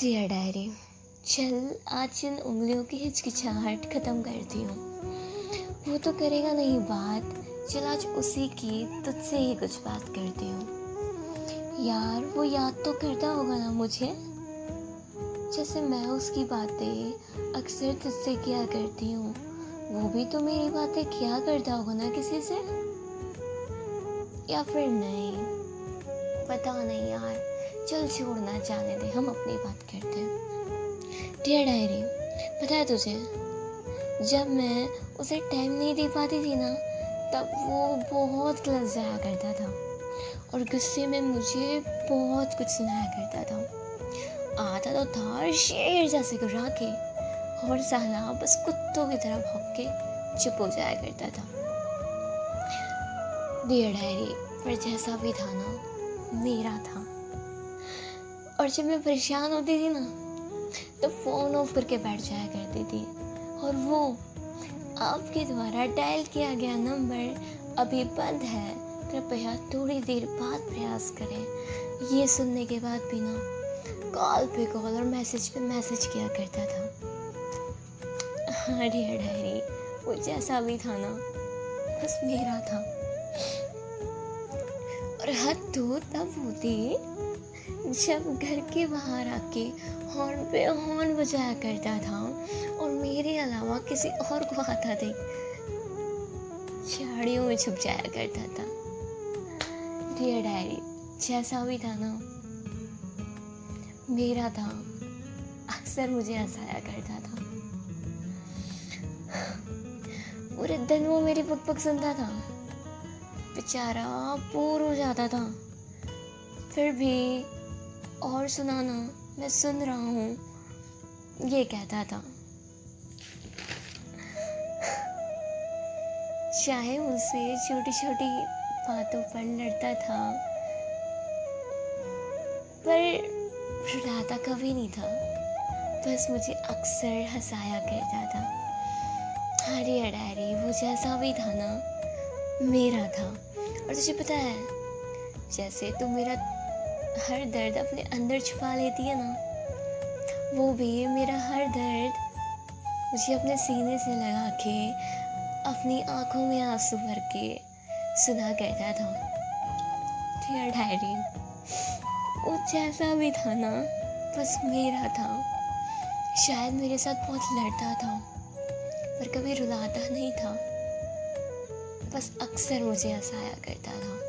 Dear diary चल, आज इन उंगलियों की हिचकिचाहट ख़त्म करती हूँ। वो तो करेगा नहीं बात। चल, आज उसी की तुझसे ही कुछ बात करती हूँ। यार, वो याद तो करता होगा ना मुझे? जैसे मैं उसकी बातें अक्सर तुझसे किया करती हूँ, वो भी तो मेरी बातें किया करता होगा ना किसी से? या फिर नहीं? पता नहीं यार। चल छोड़ना जाने दे, हम अपनी बात करते हैं। डियर डायरी पता है तुझे, जब मैं उसे टाइम नहीं दे पाती थी ना, तब वो बहुत लजाया करता था। और गुस्से में मुझे बहुत कुछ सुनाया करता था। आता तो था शेर जैसे गुर्रा के और साला बस कुत्तों की तरह भौंक के चुप हो जाया करता था। डियर डायरी पर जैसा भी था ना, मेरा था। और जब मैं परेशान होती थी ना तो फ़ोन ऑफ़ करके बैठ जाया करती थी। और वो आपके द्वारा डायल किया गया नंबर अभी बंद है। कृपया थोड़ी देर बाद प्रयास करें। ये सुनने के बाद भी ना कॉल पे कॉल और मैसेज पे मैसेज किया करता था। डियर डायरी वो जैसा भी था ना, बस मेरा था। और हद तो तब होती जब घर के बाहर आके हॉर्न पे हॉर्न बजाया करता था और मेरे अलावा किसी और को आता थे, झाड़ियों में छुप जाया करता था। डियर डायरी जैसा भी था ना, मेरा था, अक्सर मुझे हंसाया करता था। पूरे दिन वो मेरी पक पक सुनता था। बेचारा बोर हो जाता था। फिर भी और सुनाना, मैं सुन रहा हूँ। ये कहता था। चाहे मुझसे छोटी छोटी बातों पर लड़ता था। पर रुलाता कभी नहीं था। बस मुझे अक्सर हंसाया करता था। हरी डायरी वो जैसा भी था ना, मेरा था। और तुझे पता है, जैसे तू मेरा हर दर्द अपने अंदर छुपा लेती है ना, वो भी मेरा हर दर्द मुझे अपने सीने से लगा के, अपनी आँखों में आँसू भर के सुना कहता था। डियर डायरी वो जैसा भी था ना, बस मेरा था। शायद मेरे साथ बहुत लड़ता था, पर कभी रुलाता नहीं था। बस अक्सर मुझे हंसाया करता था।